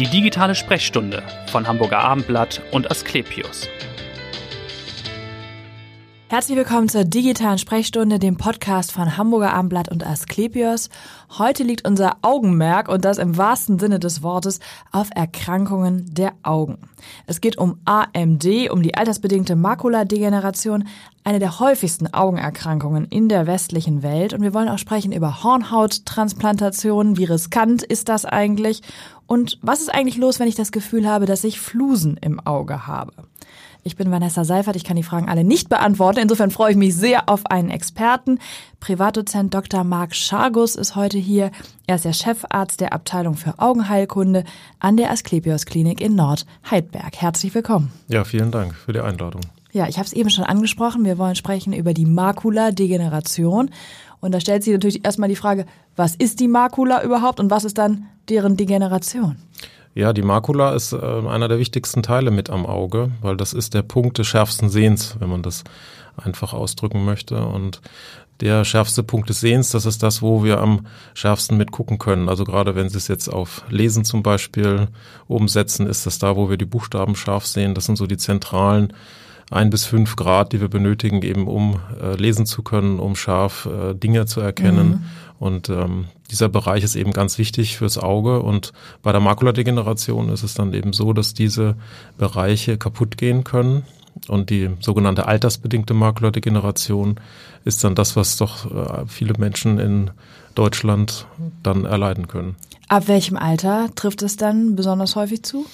Die digitale Sprechstunde von Hamburger Abendblatt und Asklepios. Herzlich willkommen zur digitalen Sprechstunde, dem Podcast von Hamburger Abendblatt und Asklepios. Heute liegt unser Augenmerk, und das im wahrsten Sinne des Wortes, auf Erkrankungen der Augen. Es geht um AMD, um die altersbedingte Makuladegeneration, eine der häufigsten Augenerkrankungen in der westlichen Welt. Und wir wollen auch sprechen über Hornhauttransplantationen. Wie riskant ist das eigentlich? Und was ist eigentlich los, wenn ich das Gefühl habe, dass ich Flusen im Auge habe? Ich bin Vanessa Seifert, ich kann die Fragen alle nicht beantworten. Insofern freue ich mich sehr auf einen Experten. Privatdozent Dr. Marc Schargus ist heute hier. Er ist der Chefarzt der Abteilung für Augenheilkunde an der Asklepios Klinik in Nordheidberg. Herzlich willkommen. Ja, vielen Dank für die Einladung. Ja, ich habe es eben schon angesprochen. Wir wollen sprechen über die Makuladegeneration. Und da stellt sich natürlich erstmal die Frage, was ist die Makula überhaupt und was ist dann deren Degeneration? Ja, die Makula ist äh, einer der wichtigsten Teile mit am Auge, weil das ist der Punkt des schärfsten Sehens, wenn man das einfach ausdrücken möchte. Und der schärfste Punkt des Sehens, das ist das, wo wir am schärfsten mitgucken können. Also gerade wenn Sie es jetzt auf Lesen zum Beispiel umsetzen, ist das da, wo wir die Buchstaben scharf sehen. Das sind so die zentralen ein bis fünf Grad, die wir benötigen, eben um äh, lesen zu können, um scharf äh, Dinge zu erkennen. Mhm. Und ähm, dieser Bereich ist eben ganz wichtig fürs Auge. Und bei der Makuladegeneration ist es dann eben so, dass diese Bereiche kaputt gehen können. Und die sogenannte altersbedingte Makuladegeneration ist dann das, was doch äh, viele Menschen in Deutschland dann erleiden können. Ab welchem Alter trifft es dann besonders häufig zu?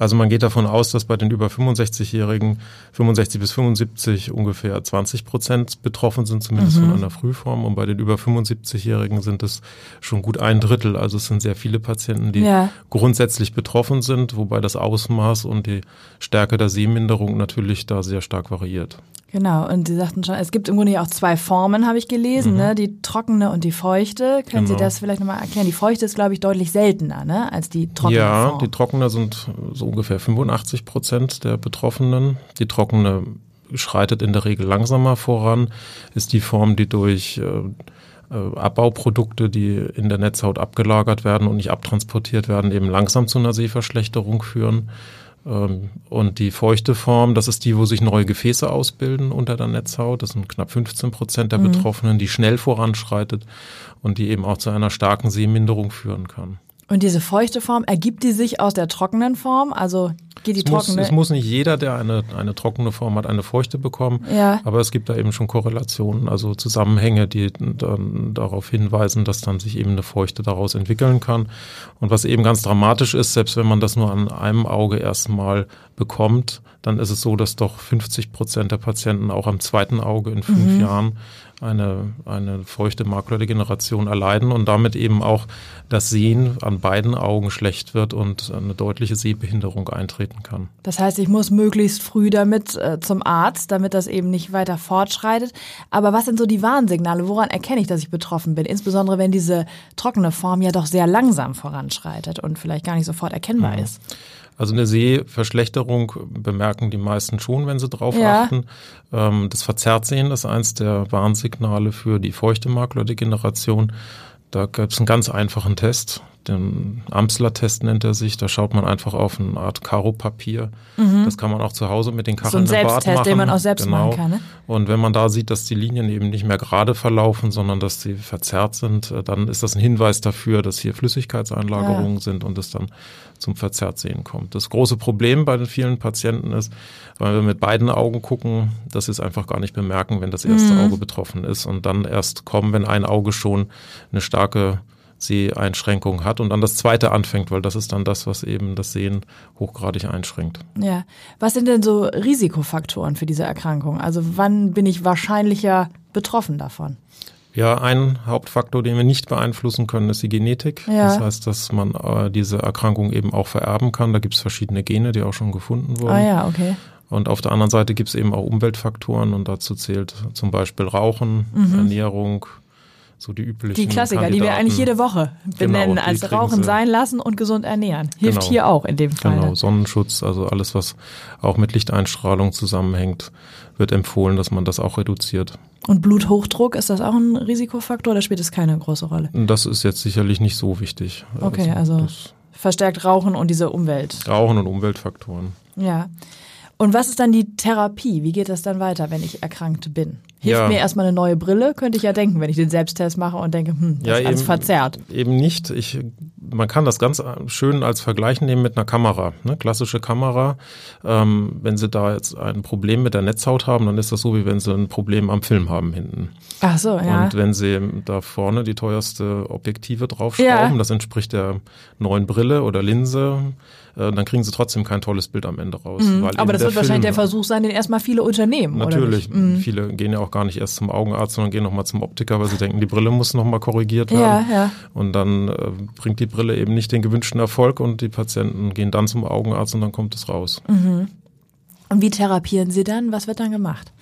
Also man geht davon aus, dass bei den über 65-Jährigen 65 bis 75 ungefähr 20 Prozent betroffen sind, zumindest mhm. von einer Frühform. Und bei den über 75-Jährigen sind es schon gut ein Drittel. Also es sind sehr viele Patienten, die ja. grundsätzlich betroffen sind, wobei das Ausmaß und die Stärke der Sehminderung natürlich da sehr stark variiert. Genau, und Sie sagten schon, es gibt im Grunde ja auch zwei Formen, habe ich gelesen, mhm. ne? die trockene und die feuchte. Können genau. Sie das vielleicht nochmal erklären? Die feuchte ist, glaube ich, deutlich seltener ne? als die trockene Ja, Form. die trockene sind so ungefähr 85 Prozent der Betroffenen. Die trockene schreitet in der Regel langsamer voran, ist die Form, die durch äh, äh Abbauprodukte, die in der Netzhaut abgelagert werden und nicht abtransportiert werden, eben langsam zu einer Sehverschlechterung führen. Ähm, und die feuchte Form, das ist die, wo sich neue Gefäße ausbilden unter der Netzhaut. Das sind knapp 15 Prozent der mhm. Betroffenen, die schnell voranschreitet und die eben auch zu einer starken Sehminderung führen kann. Und diese feuchte Form, ergibt die sich aus der trockenen Form? Also geht die es trockene? Muss, es muss nicht jeder, der eine, eine trockene Form hat, eine feuchte bekommen. Ja. Aber es gibt da eben schon Korrelationen, also Zusammenhänge, die dann darauf hinweisen, dass dann sich eben eine Feuchte daraus entwickeln kann. Und was eben ganz dramatisch ist, selbst wenn man das nur an einem Auge erstmal bekommt, dann ist es so, dass doch 50 Prozent der Patienten auch am zweiten Auge in fünf mhm. Jahren eine, eine feuchte Makuladegeneration erleiden und damit eben auch das Sehen an beiden Augen schlecht wird und eine deutliche Sehbehinderung eintreten kann. Das heißt, ich muss möglichst früh damit äh, zum Arzt, damit das eben nicht weiter fortschreitet. Aber was sind so die Warnsignale? Woran erkenne ich, dass ich betroffen bin? Insbesondere wenn diese trockene Form ja doch sehr langsam voranschreitet und vielleicht gar nicht sofort erkennbar mhm. ist. Also eine Sehverschlechterung bemerken die meisten schon, wenn sie drauf ja. achten. Ähm, das Verzerrtsehen ist eins der Warnsignale für die feuchte Makuladegeneration. Da gab es einen ganz einfachen Test den Amsler-Test nennt er sich. Da schaut man einfach auf eine Art Karo-Papier. Mhm. Das kann man auch zu Hause mit den Kacheln so ein Bad machen. den man auch selbst genau. machen kann. Ne? Und wenn man da sieht, dass die Linien eben nicht mehr gerade verlaufen, sondern dass sie verzerrt sind, äh, dann ist das ein Hinweis dafür, dass hier Flüssigkeitseinlagerungen ja. sind und es dann zum Verzerrtsehen kommt. Das große Problem bei den vielen Patienten ist, weil wir mit beiden Augen gucken, dass sie es einfach gar nicht bemerken, wenn das erste mhm. Auge betroffen ist und dann erst kommen, wenn ein Auge schon eine starke Seheinschränkung hat und dann das zweite anfängt, weil das ist dann das, was eben das Sehen hochgradig einschränkt. Ja. Was sind denn so Risikofaktoren für diese Erkrankung? Also wann bin ich wahrscheinlicher betroffen davon? Ja, ein Hauptfaktor, den wir nicht beeinflussen können, ist die Genetik. Ja. Das heißt, dass man äh, diese Erkrankung eben auch vererben kann. Da gibt es verschiedene Gene, die auch schon gefunden wurden. Ah ja, okay. Und auf der anderen Seite gibt es eben auch Umweltfaktoren und dazu zählt zum Beispiel Rauchen, mhm. Ernährung, so die üblichen. Die Klassiker, Kandidaten. die wir eigentlich jede Woche benennen, genau, als Rauchen sein lassen und gesund ernähren. Hilft genau. hier auch in dem Fall. Genau, Sonnenschutz, also alles, was auch mit Lichteinstrahlung zusammenhängt, wird empfohlen, dass man das auch reduziert. Und Bluthochdruck, ist das auch ein Risikofaktor oder spielt es keine große Rolle? Das ist jetzt sicherlich nicht so wichtig. Okay, also, also verstärkt Rauchen und diese Umwelt. Rauchen und Umweltfaktoren. Ja. Und was ist dann die Therapie? Wie geht das dann weiter, wenn ich erkrankt bin? Hilft Ja. mir erstmal eine neue Brille? Könnte ich ja denken, wenn ich den Selbsttest mache und denke, hm, das Ja, ist alles eben- verzerrt. Eben nicht. Ich, man kann das ganz schön als Vergleich nehmen mit einer Kamera. Ne? Klassische Kamera. Ähm, wenn Sie da jetzt ein Problem mit der Netzhaut haben, dann ist das so, wie wenn Sie ein Problem am Film haben hinten. Ach so, ja. Und wenn Sie da vorne die teuerste Objektive draufschrauben, Ja. das entspricht der neuen Brille oder Linse, äh, dann kriegen Sie trotzdem kein tolles Bild am Ende raus. Mhm. Aber das wird wahrscheinlich der Film- Versuch sein, den erstmal viele unternehmen. Natürlich. Mhm. Viele gehen ja auch gar nicht erst zum Augenarzt, sondern gehen nochmal zum Optiker, weil sie denken, die Brille muss nochmal korrigiert Ja, werden. ja. Und dann äh, bringt die Brille eben nicht den gewünschten Erfolg und die Patienten gehen dann zum Augenarzt und dann kommt es raus. Mhm. Und wie therapieren Sie dann? Was wird dann gemacht?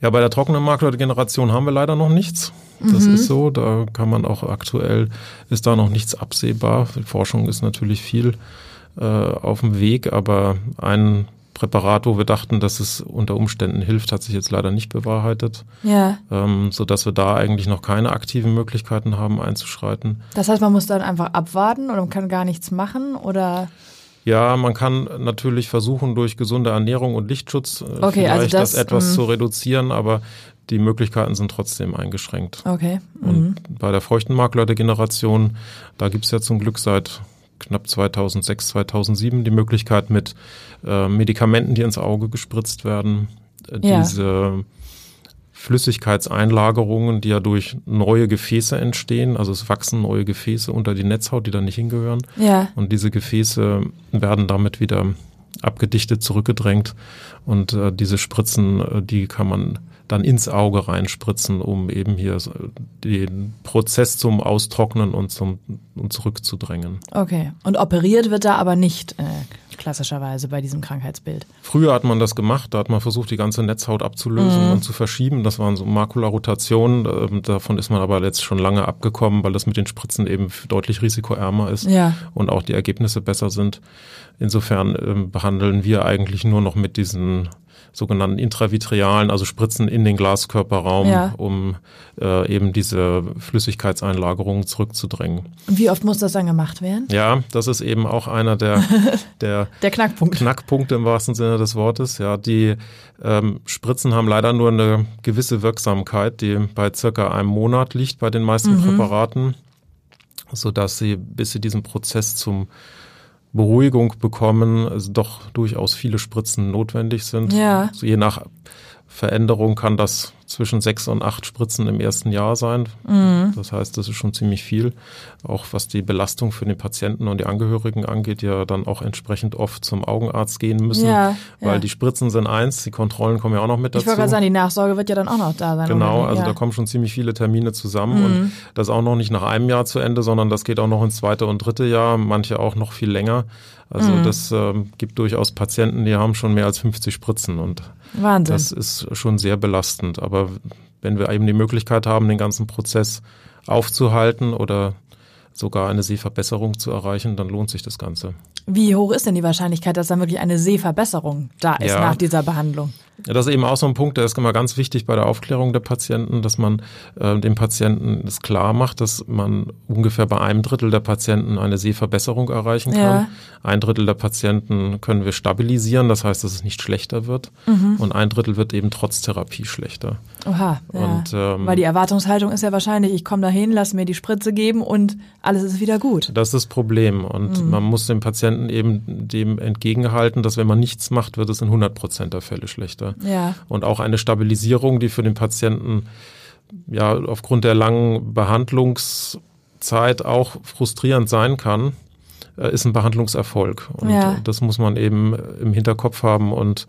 Ja, bei der trockenen Maklerdegeneration haben wir leider noch nichts. Das Mhm. ist so, da kann man auch aktuell, ist da noch nichts absehbar. Die Forschung ist natürlich viel äh, auf dem Weg, aber ein Präparat, wo wir dachten, dass es unter Umständen hilft, hat sich jetzt leider nicht bewahrheitet, Ja. ähm, so dass wir da eigentlich noch keine aktiven Möglichkeiten haben einzuschreiten. Das heißt, man muss dann einfach abwarten oder man kann gar nichts machen oder Ja, man kann natürlich versuchen, durch gesunde Ernährung und Lichtschutz äh, Okay, also vielleicht das, das, etwas mm. zu reduzieren, aber die Möglichkeiten sind trotzdem eingeschränkt. okay. Mhm. Und bei der feuchten Maklerdegeneration, da gibt's ja zum Glück seit knapp 2006, 2007 die Möglichkeit mit äh, Medikamenten, die ins Auge gespritzt werden, äh, Ja. diese Flüssigkeitseinlagerungen, die ja durch neue Gefäße entstehen, also es wachsen neue Gefäße unter die Netzhaut, die da nicht hingehören. Ja. Und diese Gefäße werden damit wieder abgedichtet, zurückgedrängt. Und äh, diese Spritzen, äh, die kann man dann ins Auge reinspritzen, um eben hier den Prozess zum Austrocknen und zum und zurückzudrängen. Okay. Und operiert wird da aber nicht äh, klassischerweise bei diesem Krankheitsbild. Früher hat man das gemacht, da hat man versucht, die ganze Netzhaut abzulösen und zu verschieben. Das waren so Makularotationen. Ähm, davon ist man aber jetzt schon lange abgekommen, weil das mit den Spritzen eben deutlich risikoärmer ist. Ja. und auch die Ergebnisse besser sind. Insofern ähm, behandeln wir eigentlich nur noch mit diesen sogenannten intravitrealen, also Spritzen in den Glaskörperraum, Ja. um äh, eben diese Flüssigkeitseinlagerungen zurückzudrängen. Und wie oft muss das dann gemacht werden? Ja, das ist eben auch einer der, der Der Knackpunkt. Knackpunkte im wahrsten Sinne des Wortes. Ja, die ähm, Spritzen haben leider nur eine gewisse Wirksamkeit, die bei circa einem Monat liegt bei den meisten Mhm. Präparaten, so dass sie, bis sie diesen Prozess zum Beruhigung bekommen, also doch durchaus viele Spritzen notwendig sind. Ja. Also je nach Veränderung kann das zwischen sechs und acht Spritzen im ersten Jahr sein. Mhm. Das heißt, das ist schon ziemlich viel. Auch was die Belastung für den Patienten und die Angehörigen angeht, die ja dann auch entsprechend oft zum Augenarzt gehen müssen. Ja, weil ja. die Spritzen sind eins, die Kontrollen kommen ja auch noch mit dazu. Ich wollte gerade sagen, die Nachsorge wird ja dann auch noch da sein. Genau, also ja. Mhm. da kommen schon ziemlich viele Termine zusammen und das auch noch nicht nach einem Jahr zu Ende, sondern das geht auch noch ins zweite und dritte Jahr, manche auch noch viel länger. Also Mhm. das ähm, gibt durchaus Patienten, die haben schon mehr als 50 Spritzen und Wahnsinn. das ist schon sehr belastend. Aber wenn wir eben die Möglichkeit haben, den ganzen Prozess aufzuhalten oder sogar eine Sehverbesserung zu erreichen, dann lohnt sich das Ganze. Wie hoch ist denn die Wahrscheinlichkeit, dass dann wirklich eine Sehverbesserung da ist Ja. nach dieser Behandlung? Ja, das ist eben auch so ein Punkt, der ist immer ganz wichtig bei der Aufklärung der Patienten, dass man äh, dem Patienten das klar macht, dass man ungefähr bei einem Drittel der Patienten eine Sehverbesserung erreichen kann. Ja. Ein Drittel der Patienten können wir stabilisieren, das heißt, dass es nicht schlechter wird. Mhm. Und ein Drittel wird eben trotz Therapie schlechter. Oha. Ja. Und, ähm, Weil die Erwartungshaltung ist ja wahrscheinlich, ich komme dahin, lass mir die Spritze geben und alles ist wieder gut. Das ist das Problem. Und Mhm. man muss dem Patienten eben dem entgegenhalten, dass wenn man nichts macht, wird es in 100 Prozent der Fälle schlechter. Ja. Und auch eine Stabilisierung, die für den Patienten ja aufgrund der langen Behandlungszeit auch frustrierend sein kann, ist ein Behandlungserfolg. Und Ja. äh, das muss man eben im Hinterkopf haben und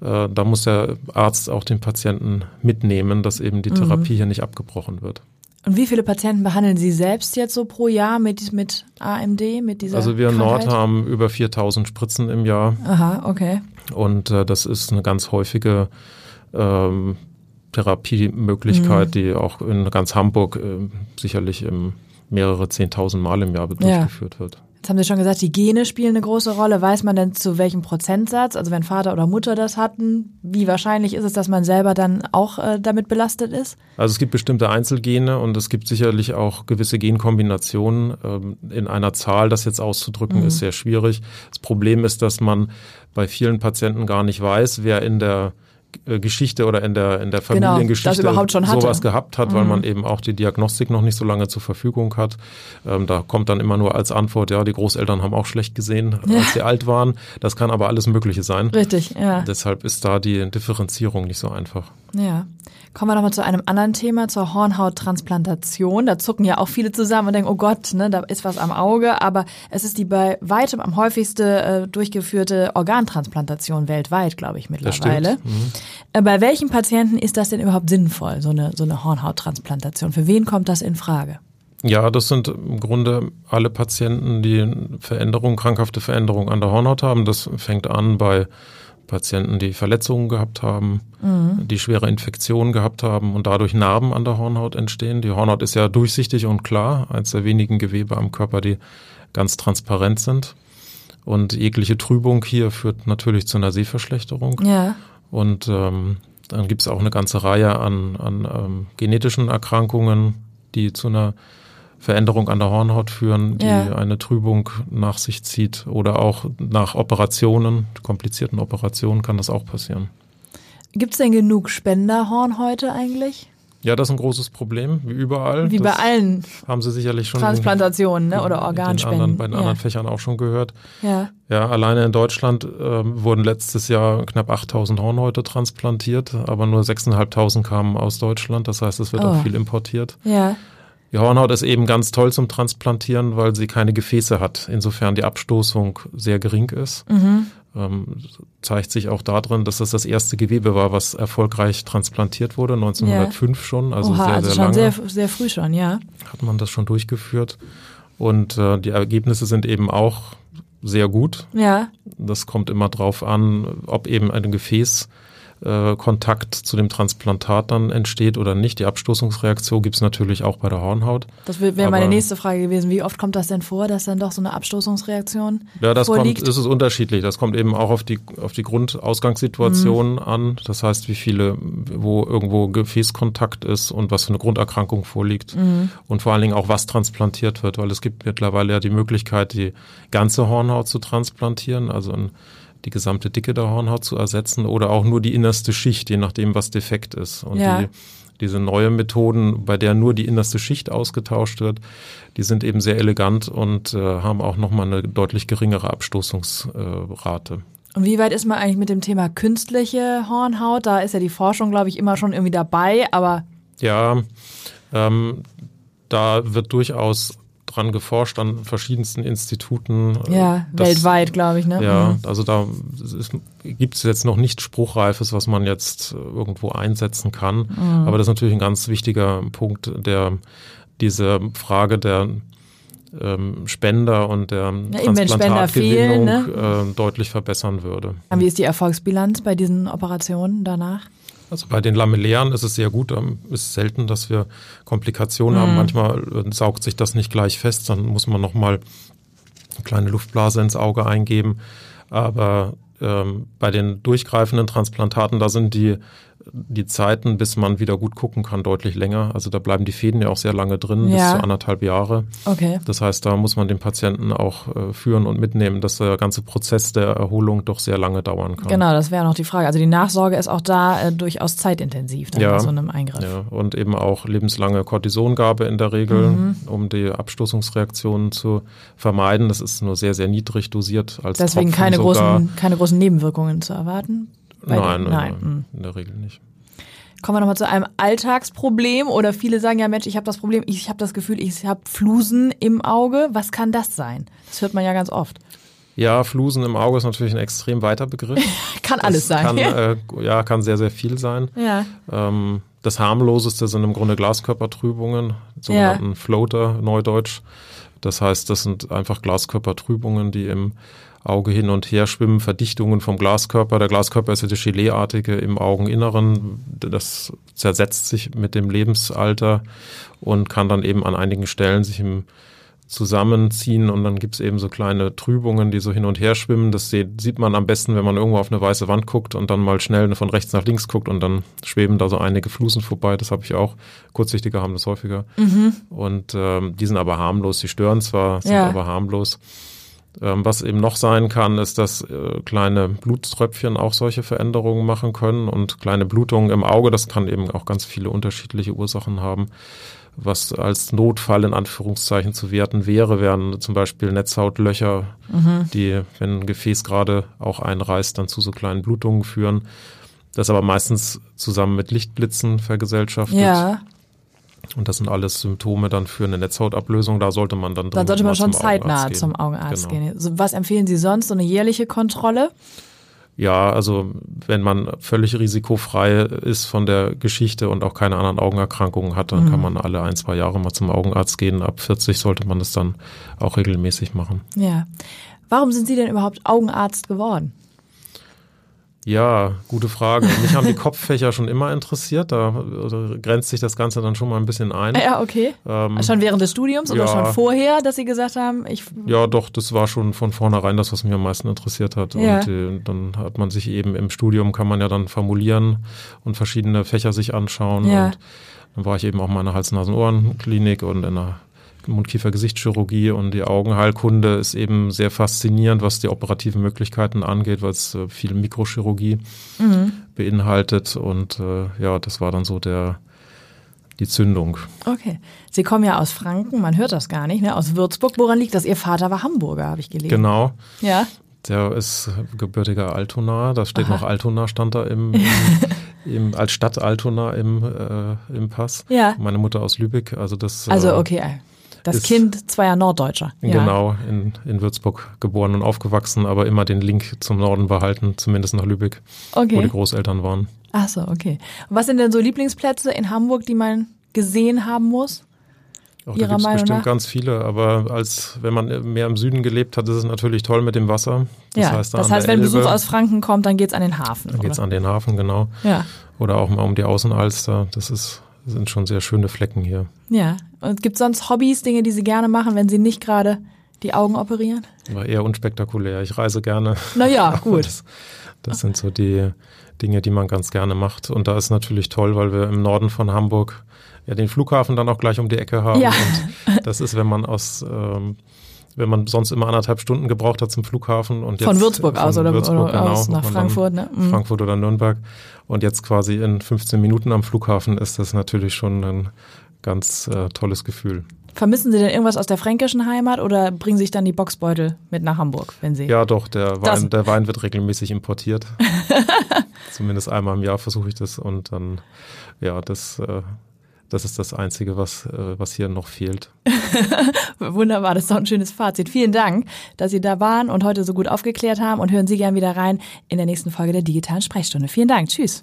äh, da muss der Arzt auch den Patienten mitnehmen, dass eben die Mhm. Therapie hier nicht abgebrochen wird. Und wie viele Patienten behandeln Sie selbst jetzt so pro Jahr mit, mit AMD, mit dieser Also wir in Nord haben über 4000 Spritzen im Jahr. Aha, okay. Und äh, das ist eine ganz häufige ähm, Therapiemöglichkeit, Mhm. die auch in ganz Hamburg äh, sicherlich im mehrere zehntausend Mal im Jahr durchgeführt wird. Jetzt haben Sie schon gesagt, die Gene spielen eine große Rolle. Weiß man denn zu welchem Prozentsatz? Also wenn Vater oder Mutter das hatten, wie wahrscheinlich ist es, dass man selber dann auch äh, damit belastet ist? Also es gibt bestimmte Einzelgene und es gibt sicherlich auch gewisse Genkombinationen. Ähm, in einer Zahl das jetzt auszudrücken, mhm. ist sehr schwierig. Das Problem ist, dass man bei vielen Patienten gar nicht weiß, wer in der Geschichte oder in der, in der genau, Familiengeschichte genau, sowas gehabt hat, mhm. weil man eben auch die Diagnostik noch nicht so lange zur Verfügung hat. Ähm, da kommt dann immer nur als Antwort, ja, die Großeltern haben auch schlecht gesehen, ja. als sie alt waren. Das kann aber alles Mögliche sein. Richtig, ja. Deshalb ist da die Differenzierung nicht so einfach. Ja. Kommen wir nochmal zu einem anderen Thema, zur Hornhauttransplantation. Da zucken ja auch viele zusammen und denken, oh Gott, ne, da ist was am Auge. Aber es ist die bei weitem am häufigste äh, durchgeführte Organtransplantation weltweit, glaube ich, mittlerweile. Mhm. Äh, bei welchen Patienten ist das denn überhaupt sinnvoll, so eine, so eine Hornhauttransplantation? Für wen kommt das in Frage? Ja, das sind im Grunde alle Patienten, die Veränderungen, krankhafte Veränderungen an der Hornhaut haben. Das fängt an bei Patienten, die Verletzungen gehabt haben, mhm. die schwere Infektionen gehabt haben und dadurch Narben an der Hornhaut entstehen. Die Hornhaut ist ja durchsichtig und klar, eines der wenigen Gewebe am Körper, die ganz transparent sind. Und jegliche Trübung hier führt natürlich zu einer Sehverschlechterung. Ja. Und ähm, dann gibt es auch eine ganze Reihe an, an ähm, genetischen Erkrankungen, die zu einer Veränderung an der Hornhaut führen, die ja. eine Trübung nach sich zieht oder auch nach Operationen, komplizierten Operationen kann das auch passieren. Gibt es denn genug Spenderhornhäute eigentlich? Ja, das ist ein großes Problem, wie überall. Wie das bei allen haben Sie sicherlich schon Transplantationen ne? oder Organspenden. Anderen, bei den ja. anderen Fächern auch schon gehört. Ja. Ja, alleine in Deutschland äh, wurden letztes Jahr knapp 8000 Hornhäute transplantiert, aber nur 6.500 kamen aus Deutschland. Das heißt, es wird oh. auch viel importiert. Ja. Die Hornhaut ist eben ganz toll zum Transplantieren, weil sie keine Gefäße hat. Insofern die Abstoßung sehr gering ist. Mhm. Ähm, zeigt sich auch darin, dass das das erste Gewebe war, was erfolgreich transplantiert wurde, 1905 ja. schon, also Oha, sehr, also sehr schon lange. Sehr, sehr früh schon, ja. Hat man das schon durchgeführt. Und äh, die Ergebnisse sind eben auch sehr gut. Ja. Das kommt immer drauf an, ob eben ein Gefäß äh, Kontakt zu dem Transplantat dann entsteht oder nicht. Die Abstoßungsreaktion gibt es natürlich auch bei der Hornhaut. Das wäre meine nächste Frage gewesen. Wie oft kommt das denn vor, dass dann doch so eine Abstoßungsreaktion Ja, das vorliegt? kommt, ist es unterschiedlich. Das kommt eben auch auf die, auf die Grundausgangssituation mhm. an. Das heißt, wie viele, wo irgendwo Gefäßkontakt ist und was für eine Grunderkrankung vorliegt. Mhm. Und vor allen Dingen auch, was transplantiert wird, weil es gibt mittlerweile ja die Möglichkeit, die ganze Hornhaut zu transplantieren. Also ein die gesamte Dicke der Hornhaut zu ersetzen oder auch nur die innerste Schicht, je nachdem, was defekt ist. Und ja. die, diese neuen Methoden, bei der nur die innerste Schicht ausgetauscht wird, die sind eben sehr elegant und äh, haben auch nochmal eine deutlich geringere Abstoßungsrate. Und wie weit ist man eigentlich mit dem Thema künstliche Hornhaut? Da ist ja die Forschung, glaube ich, immer schon irgendwie dabei, aber. Ja, ähm, da wird durchaus dran geforscht an verschiedensten Instituten. Ja, das, weltweit, glaube ich. Ne? Ja, mhm. also da gibt es jetzt noch nichts Spruchreifes, was man jetzt irgendwo einsetzen kann. Mhm. Aber das ist natürlich ein ganz wichtiger Punkt, der diese Frage der ähm, Spender und der ja, Transplantatgewinnung ne? äh, deutlich verbessern würde. Wie ist die Erfolgsbilanz bei diesen Operationen danach? Also bei den Lamellären ist es sehr gut. Es ist selten, dass wir Komplikationen mhm. haben. Manchmal äh, saugt sich das nicht gleich fest. Dann muss man nochmal eine kleine Luftblase ins Auge eingeben. Aber ähm, bei den durchgreifenden Transplantaten, da sind die die Zeiten, bis man wieder gut gucken kann, deutlich länger. Also da bleiben die Fäden ja auch sehr lange drin, ja. bis zu anderthalb Jahre. Okay. Das heißt, da muss man den Patienten auch äh, führen und mitnehmen, dass der ganze Prozess der Erholung doch sehr lange dauern kann. Genau, das wäre noch die Frage. Also die Nachsorge ist auch da äh, durchaus zeitintensiv dann ja, bei so einem Eingriff. Ja, und eben auch lebenslange Kortisongabe in der Regel, mhm. um die Abstoßungsreaktionen zu vermeiden. Das ist nur sehr, sehr niedrig dosiert als Deswegen Tropfen keine sogar. großen, keine großen Nebenwirkungen zu erwarten. Nein, nein, nein, in der Regel nicht. Kommen wir nochmal zu einem Alltagsproblem oder viele sagen ja, Mensch, ich habe das Problem, ich habe das Gefühl, ich habe Flusen im Auge. Was kann das sein? Das hört man ja ganz oft. Ja, Flusen im Auge ist natürlich ein extrem weiter Begriff. kann das alles sein. Kann, äh, ja, kann sehr, sehr viel sein. Ja. Ähm, das harmloseste sind im Grunde Glaskörpertrübungen, sogenannten ja. Floater, Neudeutsch. Das heißt, das sind einfach Glaskörpertrübungen, die im Auge hin und her schwimmen, Verdichtungen vom Glaskörper. Der Glaskörper ist ja das Geleeartige im Augeninneren. Das zersetzt sich mit dem Lebensalter und kann dann eben an einigen Stellen sich im zusammenziehen und dann gibt's eben so kleine Trübungen, die so hin und her schwimmen. Das sieht man am besten, wenn man irgendwo auf eine weiße Wand guckt und dann mal schnell von rechts nach links guckt und dann schweben da so einige Flusen vorbei. Das habe ich auch. Kurzsichtige haben das häufiger. Mhm. Und ähm, die sind aber harmlos. Die stören zwar, sind ja. aber harmlos. Ähm, was eben noch sein kann, ist, dass äh, kleine Blutströpfchen auch solche Veränderungen machen können und kleine Blutungen im Auge, das kann eben auch ganz viele unterschiedliche Ursachen haben. Was als Notfall in Anführungszeichen zu werten wäre, wären zum Beispiel Netzhautlöcher, mhm. die, wenn ein Gefäß gerade auch einreißt, dann zu so kleinen Blutungen führen. Das aber meistens zusammen mit Lichtblitzen vergesellschaftet. Ja. Und das sind alles Symptome dann für eine Netzhautablösung. Da sollte man dann. Dann sollte man schon zeitnah zum Augenarzt genau. gehen. Was empfehlen Sie sonst? So eine jährliche Kontrolle? Ja, also wenn man völlig risikofrei ist von der Geschichte und auch keine anderen Augenerkrankungen hat, dann mhm. kann man alle ein, zwei Jahre mal zum Augenarzt gehen. Ab 40 sollte man das dann auch regelmäßig machen. Ja. Warum sind Sie denn überhaupt Augenarzt geworden? Ja, gute Frage. Mich haben die Kopffächer schon immer interessiert. Da, da, grenzt sich das Ganze dann schon mal ein bisschen ein. Ja, okay. Ähm, schon während des Studiums oder ja, schon vorher, dass Sie gesagt haben, ich. Ja, doch, das war schon von vornherein das, was mich am meisten interessiert hat. Ja. Und äh, dann hat man sich eben im Studium, kann man ja dann formulieren und verschiedene Fächer sich anschauen. Ja. Und dann war ich eben auch mal in der Hals-Nasen-Ohren-Klinik und in einer Mundkiefer-Gesichtschirurgie und die Augenheilkunde ist eben sehr faszinierend, was die operativen Möglichkeiten angeht, weil es äh, viel Mikrochirurgie mhm. beinhaltet und äh, ja, das war dann so der die Zündung. Okay. Sie kommen ja aus Franken, man hört das gar nicht, ne? Aus Würzburg. Woran liegt das? Ihr Vater war Hamburger, habe ich gelesen. Genau. Ja. Der ist gebürtiger Altona. Da steht Aha. noch Altona, stand da im, im, im, als Stadt Altona im, äh, im Pass. Ja. Meine Mutter aus Lübeck. Also das. Also äh, okay. Das Kind zweier Norddeutscher. Ja. Genau, in, in Würzburg geboren und aufgewachsen, aber immer den Link zum Norden behalten, zumindest nach Lübeck, okay. wo die Großeltern waren. Ach so, okay. Was sind denn so Lieblingsplätze in Hamburg, die man gesehen haben muss? Auch da gibt bestimmt nach? ganz viele, aber als wenn man mehr im Süden gelebt hat, ist es natürlich toll mit dem Wasser. Das ja, heißt, das heißt wenn Elbe, Besuch aus Franken kommt, dann geht's an den Hafen. Dann geht's an den Hafen, genau. Ja. Oder auch mal um die Außenalster. Das ist das sind schon sehr schöne Flecken hier. Ja. Und gibt es sonst Hobbys, Dinge, die Sie gerne machen, wenn Sie nicht gerade die Augen operieren? War eher unspektakulär. Ich reise gerne. Naja, gut. das, das sind so die Dinge, die man ganz gerne macht. Und da ist natürlich toll, weil wir im Norden von Hamburg ja den Flughafen dann auch gleich um die Ecke haben. Ja. Und das ist, wenn man aus ähm, wenn man sonst immer anderthalb Stunden gebraucht hat zum Flughafen und jetzt von Würzburg von aus oder, Würzburg, oder genau, aus nach Frankfurt, ne? Mhm. Frankfurt oder Nürnberg und jetzt quasi in 15 Minuten am Flughafen ist das natürlich schon ein ganz äh, tolles Gefühl. Vermissen Sie denn irgendwas aus der fränkischen Heimat oder bringen sich dann die Boxbeutel mit nach Hamburg, wenn Sie? Ja, doch, der Wein, der Wein wird regelmäßig importiert. Zumindest einmal im Jahr versuche ich das und dann, ja, das äh, das ist das Einzige, was, äh, was hier noch fehlt. Wunderbar, das ist doch ein schönes Fazit. Vielen Dank, dass Sie da waren und heute so gut aufgeklärt haben und hören Sie gern wieder rein in der nächsten Folge der digitalen Sprechstunde. Vielen Dank. Tschüss.